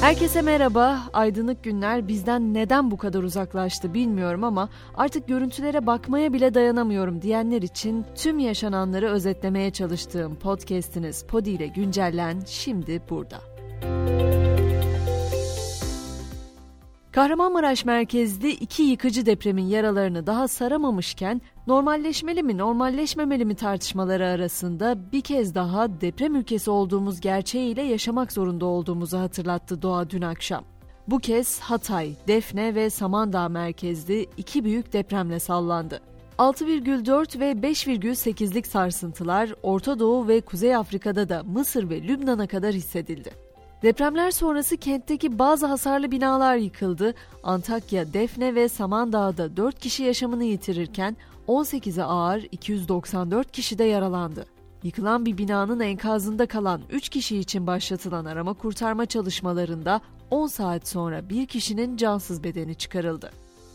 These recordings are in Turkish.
Herkese merhaba. Aydınlık günler bizden neden bu kadar uzaklaştı bilmiyorum ama artık görüntülere bakmaya bile dayanamıyorum diyenler için tüm yaşananları özetlemeye çalıştığım podcast'iniz Podi ile güncellen şimdi burada. Kahramanmaraş merkezli iki yıkıcı depremin yaralarını daha saramamışken normalleşmeli mi normalleşmemeli mi tartışmaları arasında bir kez daha deprem ülkesi olduğumuz gerçeğiyle yaşamak zorunda olduğumuzu hatırlattı Doğa dün akşam. Bu kez Hatay, Defne ve Samandağ merkezli iki büyük depremle sallandı. 6,4 ve 5,8'lik sarsıntılar Orta Doğu ve Kuzey Afrika'da da Mısır ve Lübnan'a kadar hissedildi. Depremler sonrası kentteki bazı hasarlı binalar yıkıldı. Antakya, Defne ve Samandağ'da 4 kişi yaşamını yitirirken 18'i ağır 294 kişi de yaralandı. Yıkılan bir binanın enkazında kalan 3 kişi için başlatılan arama kurtarma çalışmalarında 10 saat sonra bir kişinin cansız bedeni çıkarıldı.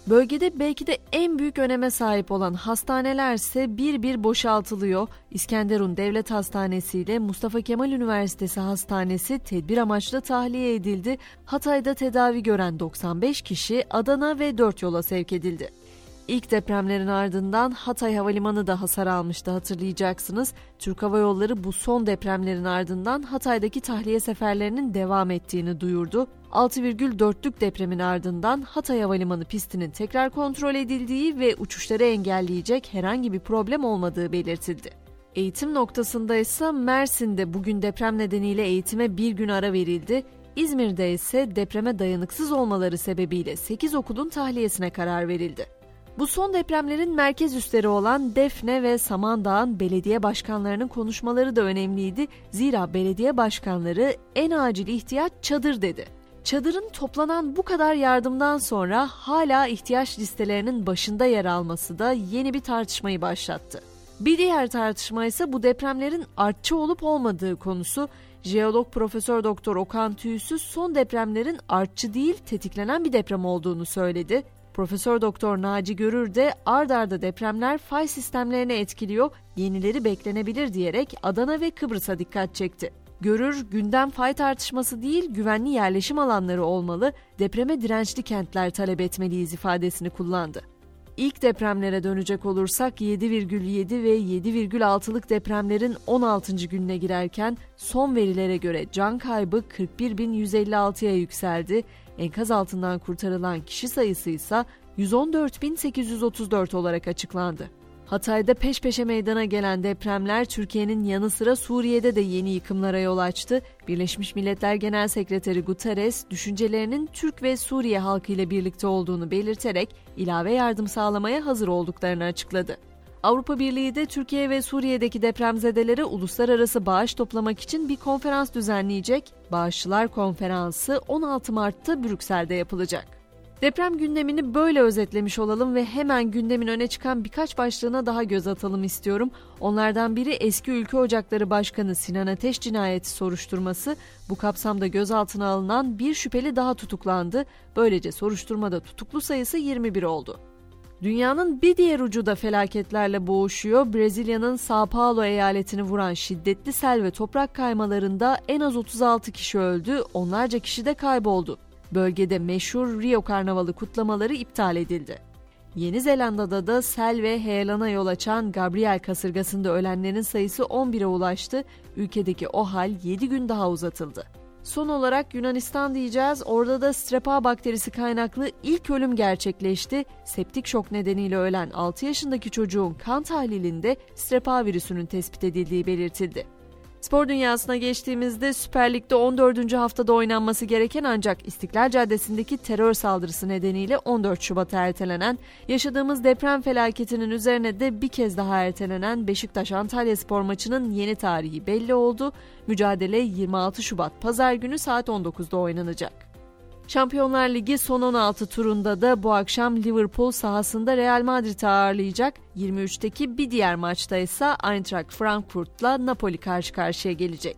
Bölgede belki de en büyük öneme sahip olan hastaneler ise bir bir boşaltılıyor. İskenderun Devlet Hastanesi ile Mustafa Kemal Üniversitesi Hastanesi tedbir amaçlı tahliye edildi. Hatay'da tedavi gören 95 kişi Adana ve 4 yola sevk edildi. İlk depremlerin ardından Hatay Havalimanı da hasar almıştı hatırlayacaksınız. Türk Hava Yolları bu son depremlerin ardından Hatay'daki tahliye seferlerinin devam ettiğini duyurdu. 6,4'lük depremin ardından Hatay Havalimanı pistinin tekrar kontrol edildiği ve uçuşları engelleyecek herhangi bir problem olmadığı belirtildi. Eğitim noktasında ise Mersin'de bugün deprem nedeniyle eğitime bir gün ara verildi. İzmir'de ise depreme dayanıksız olmaları sebebiyle 8 okulun tahliyesine karar verildi. Bu son depremlerin merkez üsleri olan Defne ve Samandağ'ın belediye başkanlarının konuşmaları da önemliydi. Zira belediye başkanları en acil ihtiyaç çadır dedi. Çadırın toplanan bu kadar yardımdan sonra hala ihtiyaç listelerinin başında yer alması da yeni bir tartışmayı başlattı. Bir diğer tartışma ise bu depremlerin artçı olup olmadığı konusu. Jeolog Profesör Doktor Okan Tüysüz son depremlerin artçı değil tetiklenen bir deprem olduğunu söyledi. Profesör Doktor Naci Görür de ard arda depremler fay sistemlerini etkiliyor, yenileri beklenebilir diyerek Adana ve Kıbrıs'a dikkat çekti. Görür, gündem fay tartışması değil, güvenli yerleşim alanları olmalı, depreme dirençli kentler talep etmeliyiz ifadesini kullandı. İlk depremlere dönecek olursak 7,7 ve 7,6'lık depremlerin 16. gününe girerken son verilere göre can kaybı 41.156'ya yükseldi. Enkaz altından kurtarılan kişi sayısı ise 114.834 olarak açıklandı. Hatay'da peş peşe meydana gelen depremler Türkiye'nin yanı sıra Suriye'de de yeni yıkımlara yol açtı. Birleşmiş Milletler Genel Sekreteri Guterres, düşüncelerinin Türk ve Suriye halkı ile birlikte olduğunu belirterek ilave yardım sağlamaya hazır olduklarını açıkladı. Avrupa Birliği de Türkiye ve Suriye'deki depremzedelere uluslararası bağış toplamak için bir konferans düzenleyecek. Bağışçılar Konferansı 16 Mart'ta Brüksel'de yapılacak. Deprem gündemini böyle özetlemiş olalım ve hemen gündemin öne çıkan birkaç başlığına daha göz atalım istiyorum. Onlardan biri eski Ülke Ocakları Başkanı Sinan Ateş cinayeti soruşturması. Bu kapsamda gözaltına alınan bir şüpheli daha tutuklandı. Böylece soruşturmada tutuklu sayısı 21 oldu. Dünyanın bir diğer ucu da felaketlerle boğuşuyor. Brezilya'nın Sao Paulo eyaletini vuran şiddetli sel ve toprak kaymalarında en az 36 kişi öldü, onlarca kişi de kayboldu. Bölgede meşhur Rio Karnavalı kutlamaları iptal edildi. Yeni Zelanda'da da sel ve heyelana yol açan Gabriel kasırgasında ölenlerin sayısı 11'e ulaştı. Ülkedeki o hal 7 gün daha uzatıldı. Son olarak Yunanistan diyeceğiz. Orada da strepa bakterisi kaynaklı ilk ölüm gerçekleşti. Septik şok nedeniyle ölen 6 yaşındaki çocuğun kan tahlilinde strepa virüsünün tespit edildiği belirtildi. Spor dünyasına geçtiğimizde Süper Lig'de 14. haftada oynanması gereken ancak İstiklal Caddesi'ndeki terör saldırısı nedeniyle 14 Şubat'a ertelenen, yaşadığımız deprem felaketinin üzerine de bir kez daha ertelenen Beşiktaş-Antalya spor maçının yeni tarihi belli oldu. Mücadele 26 Şubat Pazar günü saat 19'da oynanacak. Şampiyonlar Ligi son 16 turunda da bu akşam Liverpool sahasında Real Madrid'i ağırlayacak. 23'teki bir diğer maçta ise Eintracht Frankfurt'la Napoli karşı karşıya gelecek.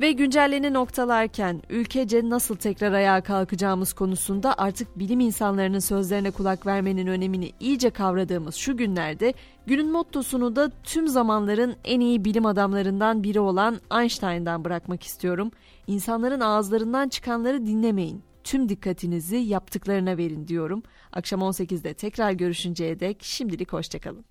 Ve güncelleni noktalarken ülkece nasıl tekrar ayağa kalkacağımız konusunda artık bilim insanlarının sözlerine kulak vermenin önemini iyice kavradığımız şu günlerde günün mottosunu da tüm zamanların en iyi bilim adamlarından biri olan Einstein'dan bırakmak istiyorum. İnsanların ağızlarından çıkanları dinlemeyin. Tüm dikkatinizi yaptıklarına verin diyorum. Akşam 18'de tekrar görüşünceye dek şimdilik hoşçakalın.